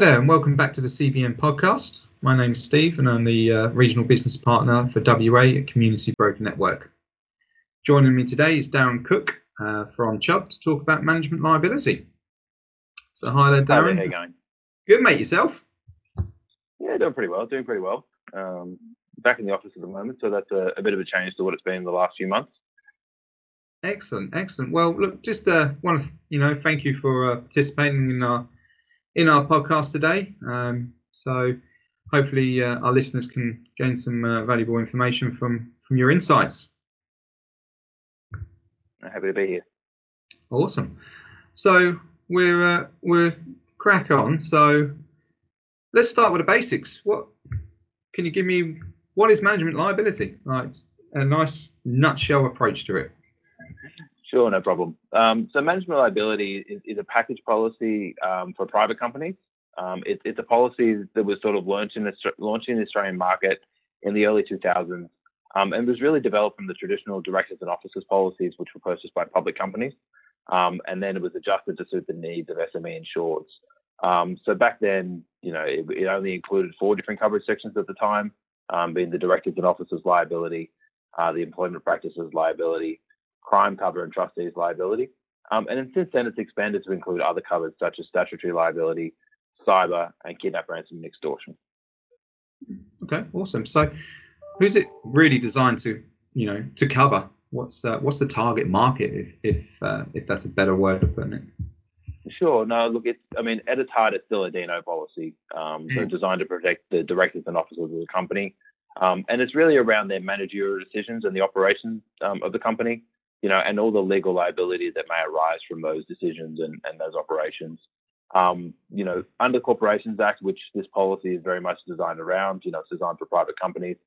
there, and welcome back to the CBN podcast. My name is Steve, and I'm the uh, regional business partner for WA at Community Broker Network. Joining me today is Darren Cook uh, from Chubb to talk about management liability. So, hi there, Hi Darren. how are you going? Good, mate. Yourself? Yeah, doing pretty well. Doing pretty well. Um, back in the office at the moment, so that's a, a bit of a change to what it's been in the last few months. Excellent, excellent. Well, look, just uh, want to you know thank you for uh, participating in our in our podcast today. Um, so hopefully uh, our listeners can gain some uh, valuable information from from your insights. I'm happy to be here. Awesome. So we're uh, we're crack on. So let's start with the basics. What can you give me? What is management liability? Like a nice nutshell approach to it. Sure, no problem. Um, so management liability is, is a package policy um, for private companies. Um, it, it's a policy that was sort of launched in, the, launched in the Australian market in the early 2000s um, and was really developed from the traditional directors and officers policies, which were purchased by public companies. Um, and then it was adjusted to suit the needs of SME insureds. Um, so back then, you know, it, it, only included four different coverage sections at the time, um, being the directors and officers liability, uh, the employment practices liability, crime cover, and trustees liability. Um, and then since then, it's expanded to include other covers such as statutory liability, cyber, and kidnap, ransom, and extortion. Okay, awesome. So, who's it really designed to, you know, to cover? What's uh, what's the target market, if if uh, if that's a better word of putting it? Sure. No, look, it's, I mean, at its heart, it's still a D&O policy. Um, so Mm. designed to protect the directors and officers of the company. Um, and it's really around their managerial decisions and the operations um, of the company, you know, and all the legal liabilities that may arise from those decisions and, and those operations. Um, you know, under Corporations Act, which this policy is very much designed around, you know, it's designed for private companies.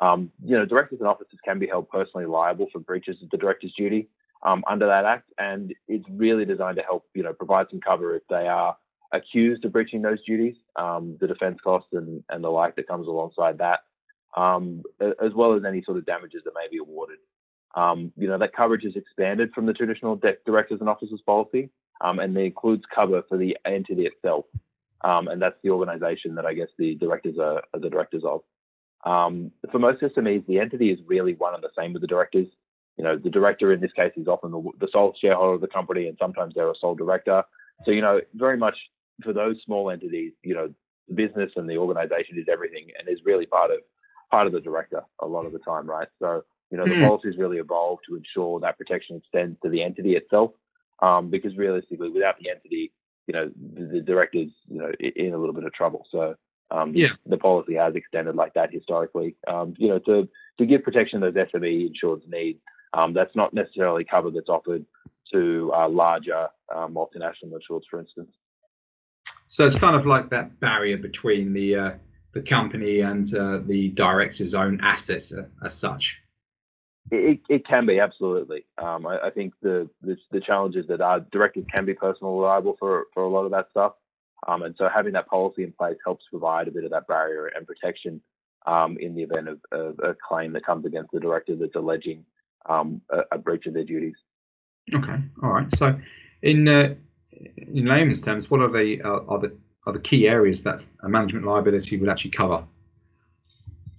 Um, you know, directors and officers can be held personally liable for breaches of the director's duty um, under that act, and it's really designed to help, you know, provide some cover if they are accused of breaching those duties, um, the defence costs and, and the like that comes alongside that, um, as well as any sort of damages that may be awarded. Um, you know, that coverage is expanded from the traditional de- directors and officers policy, um, and it includes cover for the entity itself, um, and that's the organisation that I guess the directors are, are the directors of. Um, for most SMEs, the entity is really one and the same with the directors. You know, the director in this case is often the, the sole shareholder of the company, and sometimes they're a sole director. So, you know, very much for those small entities, you know, the business and the organisation is everything, and is really part of part of the director a lot of the time, right? So, you know, the Hmm. policies really evolved to ensure that protection extends to the entity itself, um, because realistically, without the entity, you know, the, the director's, you know, in a little bit of trouble. So, um, Yeah. the policy has extended like that historically, um, you know, to to give protection to those SME insureds need. Um, that's not necessarily cover that's offered to uh, larger uh, multinational insureds, for instance. So it's kind of like that barrier between the uh, the company and uh, the director's own assets uh, as such. It, it can be absolutely. Um, I, I think the, the the that our directors can be personally liable for for a lot of that stuff, um, and so having that policy in place helps provide a bit of that barrier and protection um, in the event of, of a claim that comes against the director that's alleging um, a, a breach of their duties. Okay, all right. So in uh, in layman's terms, what are the uh, are the are the key areas that a management liability would actually cover?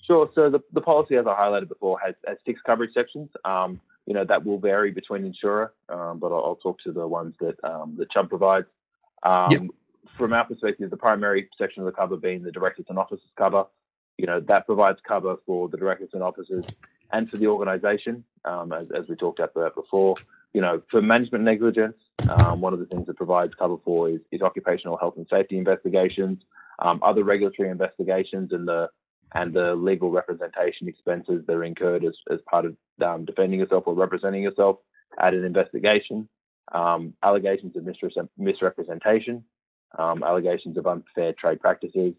Sure. So the, the policy, as I highlighted before, has, has six coverage sections. Um, you know, that will vary between insurer, um, but I'll, I'll talk to the ones that um, that Chubb provides. Um, Yep. From our perspective, the primary section of the cover being the directors and officers cover. You know, that provides cover for the directors and officers and for the organisation, um, as, as we talked about before. You know, for management negligence, um, one of the things it provides cover for is, is occupational health and safety investigations, um, other regulatory investigations, and the and the legal representation expenses that are incurred as, as part of um, defending yourself or representing yourself at an investigation, um, allegations of misre- misrepresentation, um, allegations of unfair trade practices,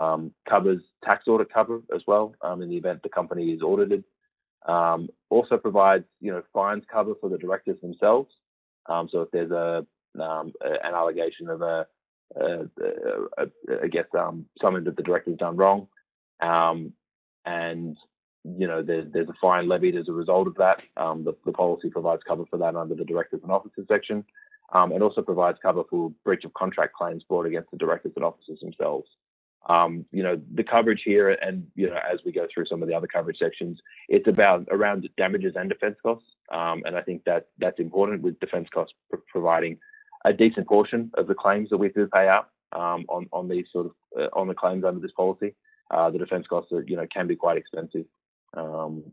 um, covers tax audit cover as well um, in the event the company is audited. Um, also provides you know fines cover for the directors themselves. So if there's a, an allegation of a, a, a, a I guess something that the director's done wrong, um, and you know there's, there's a fine levied as a result of that. Um, the, the policy provides cover for that under the directors and officers section. um, and also provides cover for breach of contract claims brought against the directors and officers themselves. Um, you know, the coverage here, and you know, as we go through some of the other coverage sections, it's about around damages and defence costs, um, and I think that that's important with defence costs pr- providing a decent portion of the claims that we do pay out um, on on these sort of uh, on the claims under this policy. Uh, the defence costs, are, you know, can be quite expensive. Um,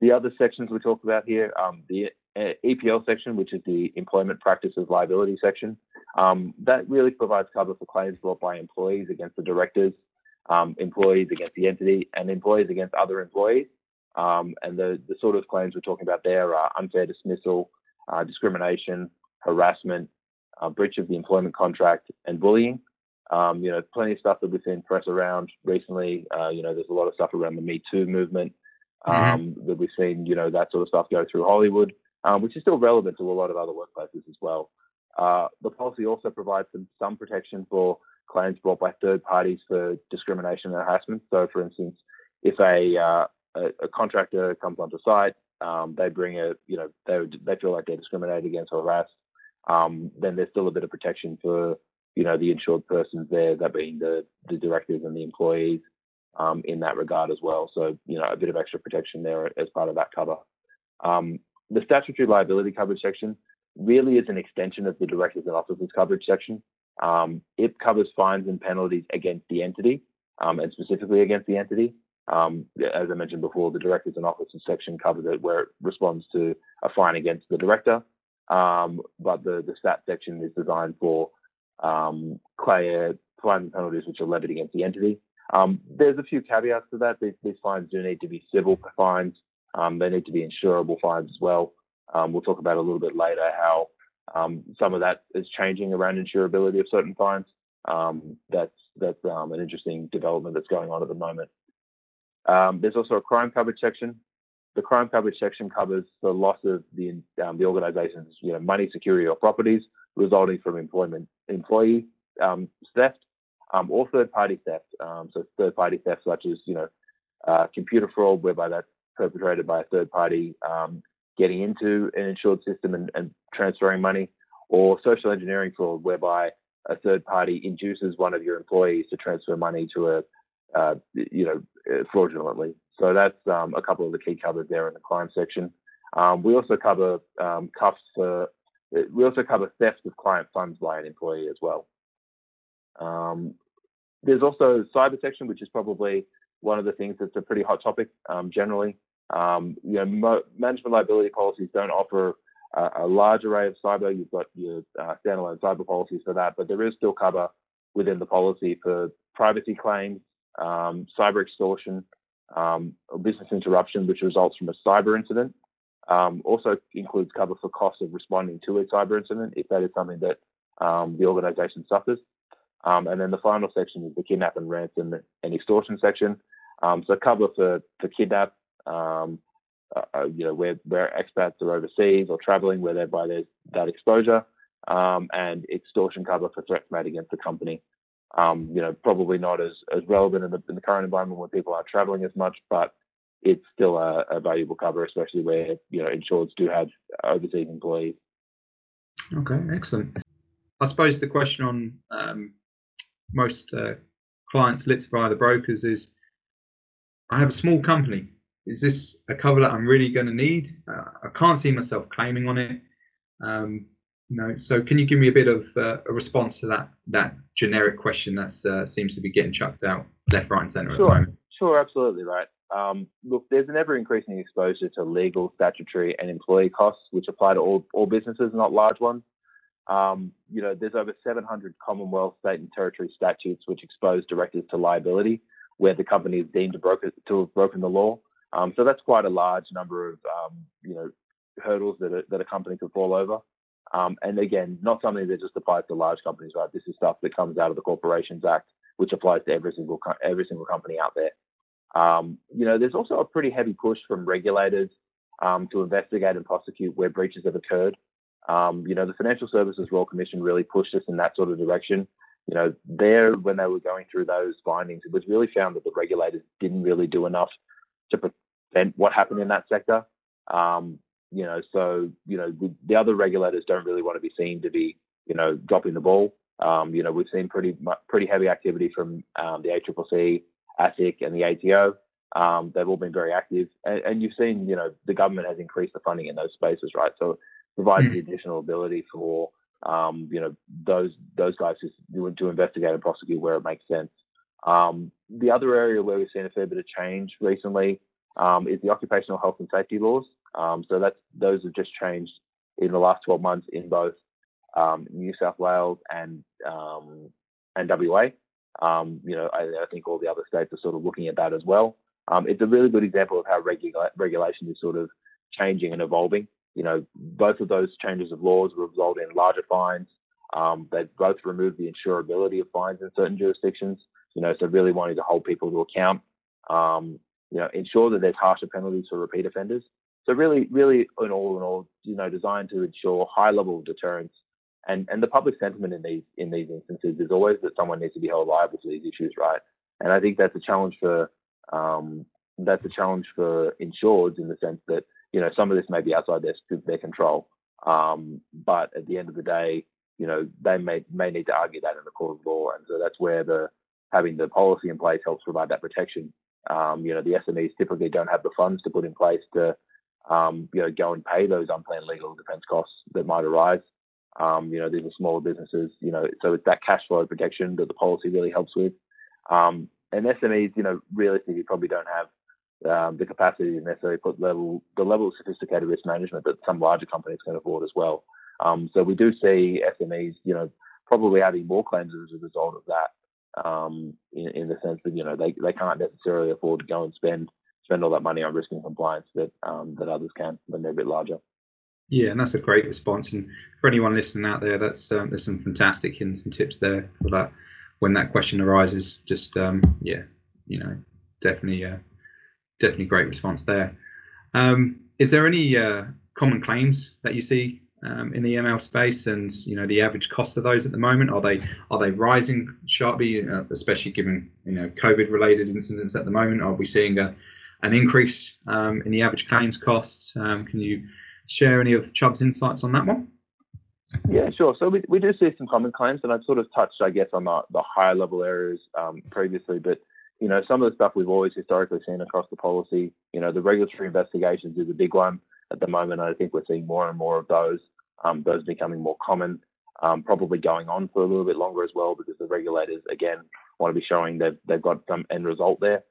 the other sections we talk about here, um, the EPL section, which is the Employment Practices Liability section, um, that really provides cover for claims brought by employees against the directors, um, employees against the entity, and employees against other employees. Um, and the, the sort of claims we're talking about there are unfair dismissal, uh, discrimination, harassment, uh, breach of the employment contract, and bullying. Um, you know, plenty of stuff that we've seen press around recently. Uh, you know, there's a lot of stuff around the Me Too movement mm-hmm. um, mm-hmm. that we've seen. You know, that sort of stuff go through Hollywood, um, which is still relevant to a lot of other workplaces as well. Uh, the policy also provides some, some protection for claims brought by third parties for discrimination and harassment. So, for instance, if a, uh, a, a, contractor comes onto site, um, they bring a, you know, they, they feel like they're discriminated against or harassed, um, then there's still a bit of protection for, you know, the insured persons there, that being the, the directors and the employees um, in that regard as well. So, you know, a bit of extra protection there as part of that cover. Um, the statutory liability coverage section really is an extension of the directors and officers coverage section. Um, it covers fines and penalties against the entity um, and specifically against the entity. Um, as I mentioned before, the directors and officers section covers it where it responds to a fine against the director. Um, but the, the stat section is designed for um, fines and penalties which are levied against the entity. Um, there's a few caveats to that. These, these, fines do need to be civil fines. they need to be insurable fines as well. Um, we'll talk about a little bit later how um, some of that is changing around insurability of certain fines. Um, that's that's um, an interesting development that's going on at the moment. Um, there's also a crime coverage section. The crime coverage section covers the loss of the um, the organisation's you know money, security, or properties resulting from employment employee theft or third party theft. so third party theft such as you know uh, computer fraud, whereby that's perpetrated by a third party um, getting into an insured system and, and transferring money, or social engineering fraud, whereby a third party induces one of your employees to transfer money to a, uh, you know, fraudulently. So that's um, a couple of the key covers there in the crime section. Um, we also cover um, cuffs for, we also cover theft of client funds by an employee as well. Um, there's also cyber section, which is probably one of the things that's a pretty hot topic um, generally. Um, you know, mo- management liability policies don't offer a, a, large array of cyber. You've got your uh, standalone cyber policies for that, but there is still cover within the policy for privacy claims, um, cyber extortion, um, business interruption, which results from a cyber incident. Um, also includes cover for costs of responding to a cyber incident if that is something that um, the organisation suffers. Um, and then the final section is the kidnap and ransom and extortion section. so cover for, for kidnap, um, uh, uh, you know, where, where expats are overseas or traveling, where thereby there's that exposure, um, and extortion cover for threats made against the company. Um, you know, probably not as, as relevant in the, in the current environment where people aren't traveling as much, but it's still a, a valuable cover, especially where, you know, insureds do have overseas employees. Okay, excellent. I suppose the question on um, most uh, clients' lips via the brokers is I have a small company is this a cover that I'm really going to need? Uh, I can't see myself claiming on it. Um, you know, so can you give me a bit of uh, a response to that that generic question that uh, seems to be getting chucked out left, right, and centre sure. at the moment? Sure, absolutely right. Um, look, there's an ever increasing exposure to legal, statutory, and employee costs, which apply to all, all businesses, not large ones. Um, you know, there's over 700 Commonwealth, state, and territory statutes which expose directors to liability where the company is deemed to, broke, to have broken the law. Um, so that's quite a large number of um, you know hurdles that a, that a company could fall over. Um, and again, not something that just applies to large companies, right? This is stuff that comes out of the Corporations Act, which applies to every single every single company out there. Um, you know, there's also a pretty heavy push from regulators um, to investigate and prosecute where breaches have occurred. Um, you know, the Financial Services Royal Commission really pushed us in that sort of direction. You know, there when they were going through those findings, it was really found that the regulators didn't really do enough to prevent what happened in that sector. Um, you know, so you know the, the, other regulators don't really want to be seen to be you know dropping the ball. Um, you know, we've seen pretty pretty heavy activity from um, the ACCC, ASIC, and the ATO. Um, they've all been very active, and, and, you've seen, you know, the government has increased the funding in those spaces, right? So it provides mm. the additional ability for, um, you know, those those guys to, to investigate and prosecute where it makes sense. Um, the other area where we've seen a fair bit of change recently um, is the occupational health and safety laws. Um, so that's those have just changed in the last 12 months in both um, New South Wales and um, and WA. Um, you know, I, I, think all the other states are sort of looking at that as well. Um, it's a really good example of how regula- regulation is sort of changing and evolving. You know, both of those changes of laws result in larger fines. Um, they've both removed the insurability of fines in certain jurisdictions. You know, so really wanting to hold people to account. Um, you know, ensure that there's harsher penalties for repeat offenders. So really, really, in all in all, you know, designed to ensure high level of deterrence and and the public sentiment in these in these instances is always that someone needs to be held liable for these issues, right? And I think that's a challenge for um, that's a challenge for insureds in the sense that you know some of this may be outside their their control, um, but at the end of the day, you know they may may need to argue that in the court of law, and so that's where the having the policy in place helps provide that protection. Um, you know the SMEs typically don't have the funds to put in place to um, you know go and pay those unplanned legal defence costs that might arise. Um, you know, these are smaller businesses, you know, so it's that cash flow protection that the policy really helps with. Um, and SMEs, you know, realistically probably don't have um, the capacity to necessarily put level the level of sophisticated risk management that some larger companies can afford as well. Um, so we do see SMEs, you know, probably having more claims as a result of that, um, in, in, the sense that you know they, they can't necessarily afford to go and spend spend all that money on risk and compliance that um, that others can when they're a bit larger. Yeah, and that's a great response. And for anyone listening out there, that's um, there's some fantastic hints and tips there for that when that question arises. Just um, yeah, you know, definitely, uh, definitely great response there. Um, is there any uh, common claims that you see um, in the ML space, and you know the average cost of those at the moment? Are they are they rising sharply, uh, especially given you know COVID-related incidents at the moment? Are we seeing a an increase um, in the average claims costs? Um, can you share any of Chubb's insights on that one? Yeah, sure. So we, we do see some common claims, and I've sort of touched, I guess, on the, the higher level areas um, previously. But you know, some of the stuff we've always historically seen across the policy. You know, the regulatory investigations is a big one at the moment. I think we're seeing more and more of those. Um, those becoming more common, um, probably going on for a little bit longer as well, because the regulators again want to be showing that they've got some end result there.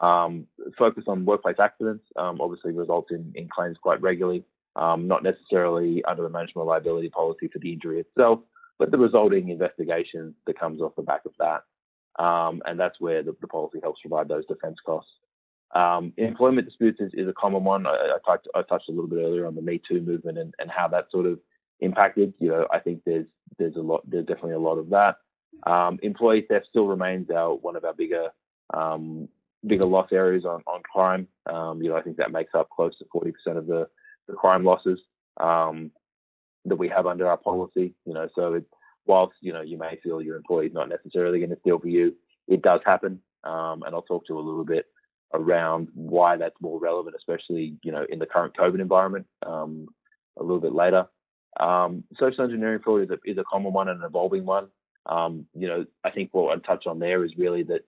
Um, focus on workplace accidents um, obviously results in, in claims quite regularly um, not necessarily under the management liability policy for the injury itself, but the resulting investigation that comes off the back of that. Um, and that's where the, the, policy helps provide those defence costs. Um, employment disputes is, is, a common one. I, I, touched, I, touched, a little bit earlier on the Me Too movement and, and, how that sort of impacted. You know, I think there's there's a lot, there's definitely a lot of that. Um, employee theft still remains our one of our bigger um, bigger loss areas on on crime. Um, you know, I think that makes up close to 40% of the the crime losses um, that we have under our policy. You know, so it, whilst you know you may feel your employee is not necessarily going to steal for you, it does happen, um, and I'll talk to a little bit around why that's more relevant, especially you know in the current COVID environment um, a little bit later. Um, social engineering fraud is a, is a common one and an evolving one. Um, you know, I think what I'd touch on there is really that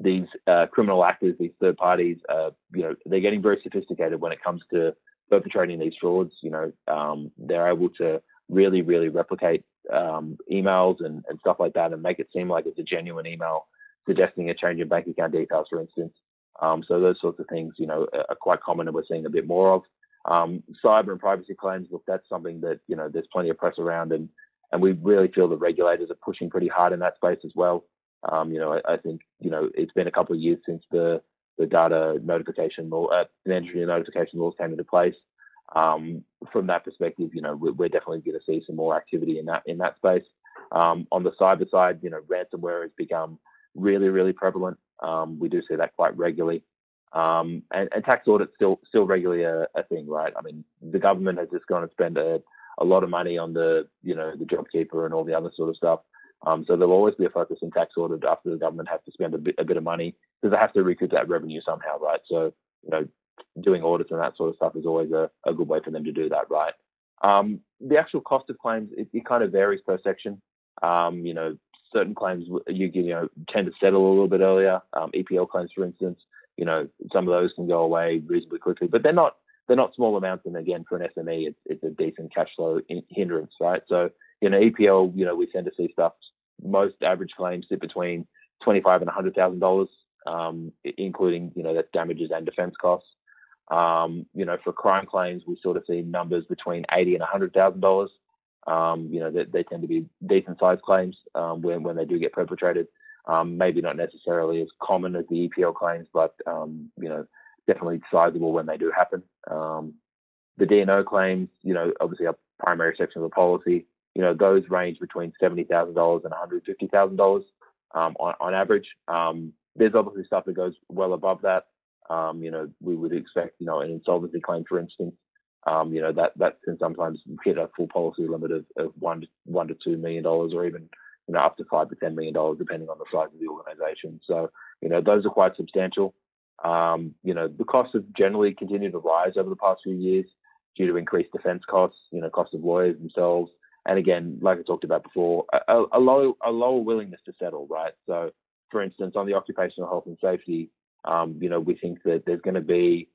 these uh, criminal actors, these third parties, uh, you know, they're getting very sophisticated when it comes to perpetrating these frauds. You know, um, they're able to really, really replicate um, emails and, and stuff like that and make it seem like it's a genuine email suggesting a change in bank account details, for instance. Um, so those sorts of things, you know, are quite common and we're seeing a bit more of. Um, cyber and privacy claims, look, that's something that, you know, there's plenty of press around and, and we really feel the regulators are pushing pretty hard in that space as well. Um, you know, I, I, think, you know, it's been a couple of years since the the data notification law, uh, the entry notification laws came into place. Um, from that perspective, you know, we're, we're definitely going to see some more activity in that in that space. Um, on the cyber side, you know, ransomware has become really, really prevalent. Um, we do see that quite regularly. Um, and, and, tax audits still still regularly a, a, thing, right? I mean, the government has just gone and spent a, a lot of money on the, you know, the JobKeeper and all the other sort of stuff. Um, so there'll always be a focus in tax audit after the government has to spend a bit, a bit of money because they have to recoup that revenue somehow, right? So, you know, doing audits and that sort of stuff is always a, a good way for them to do that right. Um, the actual cost of claims it, it kind of varies per section. Um, you know, certain claims you, you know tend to settle a little bit earlier. Um, EPL claims, for instance, you know some of those can go away reasonably quickly, but they're not they're not small amounts. And again, for an SME, it's, it's a decent cash flow hindrance, right? So know EPL, you know we tend to see stuff. Most average claims sit between twenty five and hundred thousand dollars, um, including you know that's damages and defence costs. Um, you know, for crime claims, we sort of see numbers between eighty and hundred thousand dollars. Um, you know, they, they, tend to be decent sized claims um, when, when they do get perpetrated. Um, maybe not necessarily as common as the EPL claims, but, you know, definitely sizable when they do happen. The D&O claims, you know, obviously a primary section of the policy, you know, those range between $70,000 and $150,000 um, on, on average. there's obviously stuff that goes well above that. Um, you know, we would expect, you know, an insolvency claim, for instance, um, you know that that can sometimes hit a full policy limit of, of one to one to two million dollars, or even you know up to five to ten million dollars, depending on the size of the organisation. So you know those are quite substantial. Um, you know the costs have generally continued to rise over the past few years due to increased defence costs, you know cost of lawyers themselves, and again, like I talked about before, a, a low a lower willingness to settle, right? So for instance, on the occupational health and safety, um, you know we think that there's going to be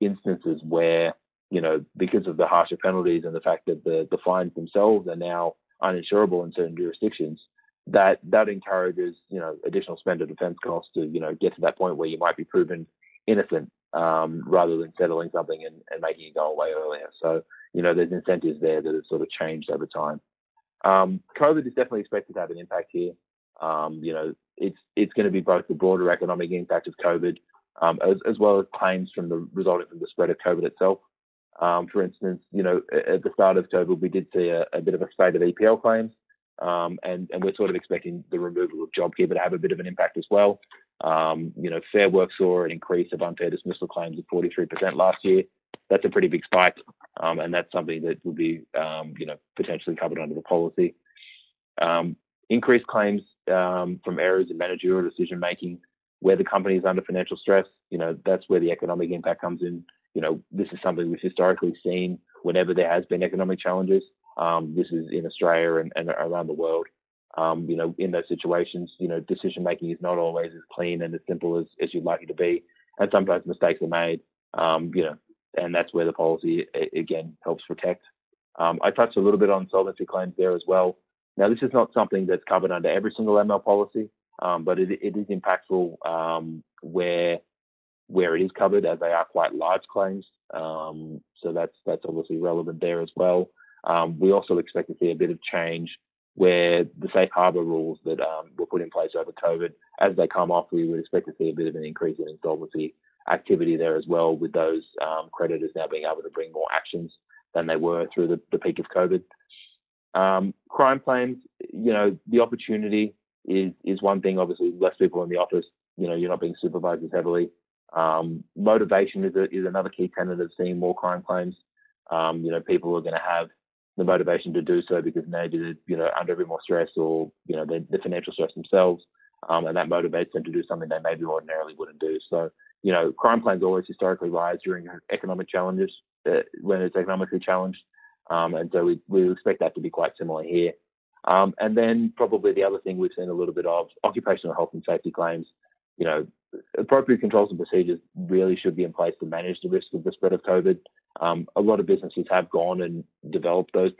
instances where you know, because of the harsher penalties and the fact that the, the fines themselves are now uninsurable in certain jurisdictions, that that encourages, you know, additional spend of defense costs to, you know, get to that point where you might be proven innocent um, rather than settling something and, and making it go away earlier. So, you know, there's incentives there that have sort of changed over time. Um, COVID is definitely expected to have an impact here. Um, you know, it's it's going to be both the broader economic impact of COVID um, as, as well as claims from the resulting from the spread of COVID itself. Um, for instance, you know, at the start of COVID, we did see a, a bit of a spate of EPL claims, um, and, and we're sort of expecting the removal of JobKeeper to have a bit of an impact as well. Um, you know, Fair Work saw an increase of unfair dismissal claims of 43% last year. That's a pretty big spike, um, and that's something that would be, um, you know, potentially covered under the policy. Um, increased claims from errors in managerial decision making where the company is under financial stress. You know, that's where the economic impact comes in you know, this is something we've historically seen whenever there has been economic challenges. Um, this is in Australia and, and around the world. Um, you know, in those situations, you know, decision making is not always as clean and as simple as, as you'd like it to be. And sometimes mistakes are made, um, you know, and that's where the policy, again, helps protect. Um, I touched a little bit on solvency claims there as well. Now, this is not something that's covered under every single ML policy, um, but it, it is impactful um, where where it is covered, as they are quite large claims. Um, so that's that's obviously relevant there as well. Um, we also expect to see a bit of change where the safe harbour rules that um, were put in place over COVID, as they come off, we would expect to see a bit of an increase in insolvency activity there as well, with those um, creditors now being able to bring more actions than they were through the, the peak of COVID. Um, crime claims, you know, the opportunity is is one thing. Obviously, less people in the office. You know, you're not being supervised as heavily. Um, motivation is, a, is another key tenet of seeing more crime claims. Um, you know, people are going to have the motivation to do so because maybe they're you know under a bit more stress or you know the financial stress themselves, um, and that motivates them to do something they maybe ordinarily wouldn't do. So you know, crime claims always historically rise during economic challenges uh, when it's economically challenged, um, and so we we expect that to be quite similar here. Um, and then probably the other thing we've seen a little bit of occupational health and safety claims. You know, appropriate controls and procedures really should be in place to manage the risk of the spread of COVID. Um, a lot of businesses have gone and developed those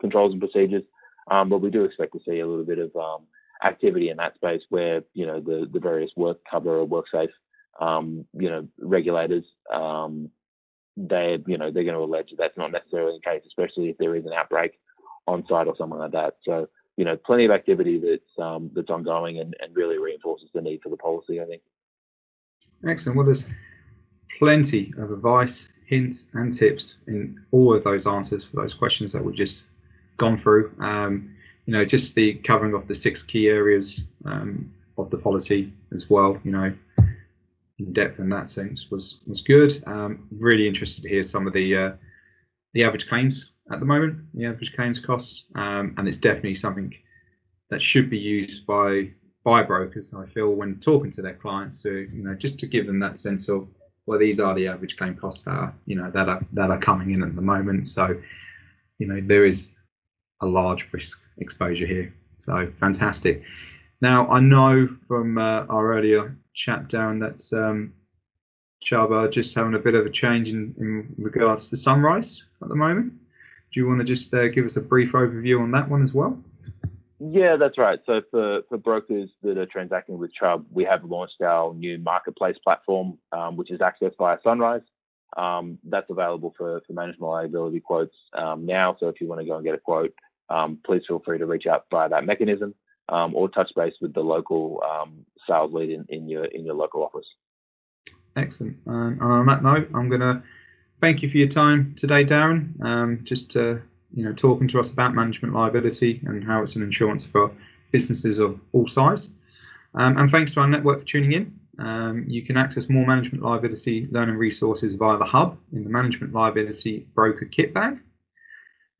controls and procedures, um, but we do expect to see a little bit of um, activity in that space where you know the the various work cover or work WorkSafe, um, you know, regulators. Um, they you know they're going to allege that that's not necessarily the case, especially if there is an outbreak on site or something like that. So you know, plenty of activity that's um, that's ongoing and, and really reinforces the need for the policy. I think. Excellent. Well, there's plenty of advice, hints, and tips in all of those answers for those questions that we've just gone through. Um, you know, just the covering of the six key areas um, of the policy as well. You know, depth in that sense was was good. Um, really interested to hear some of the uh, the average claims at the moment, the average claims costs, um, and it's definitely something that should be used by by brokers. I feel when talking to their clients to you know just to give them that sense of well, these are the average claim costs that are, you know, that are that are coming in at the moment. So, you know, there is a large risk exposure here. So fantastic. Now I know from uh, our earlier chat, Darren, that um, Chaba just having a bit of a change in, in regards to Sunrise at the moment. Do you want to just uh, give us a brief overview on that one as well? Yeah, that's right. So for, for brokers that are transacting with Chubb, we have launched our new marketplace platform, um, which is accessed via Sunrise. Um, that's available for, for management liability quotes um, now. So if you want to go and get a quote, um, please feel free to reach out via that mechanism um, or touch base with the local um, sales lead in, in your in your local office. Excellent. Um, and on that note, I'm going to thank you for your time today, Darren. Um, just to, you know, talking to us about management liability and how it's an insurance for businesses of all size. Um, and thanks to our network for tuning in. Um, you can access more management liability learning resources via the hub in the management liability broker kit bag.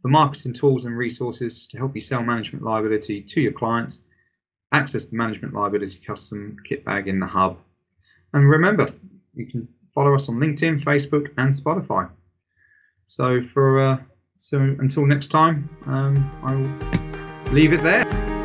The marketing tools and resources to help you sell management liability to your clients. Access the management liability custom kit bag in the hub. And remember, you can follow us on LinkedIn, Facebook, and Spotify. So for uh, so until next time, um, I'll leave it there.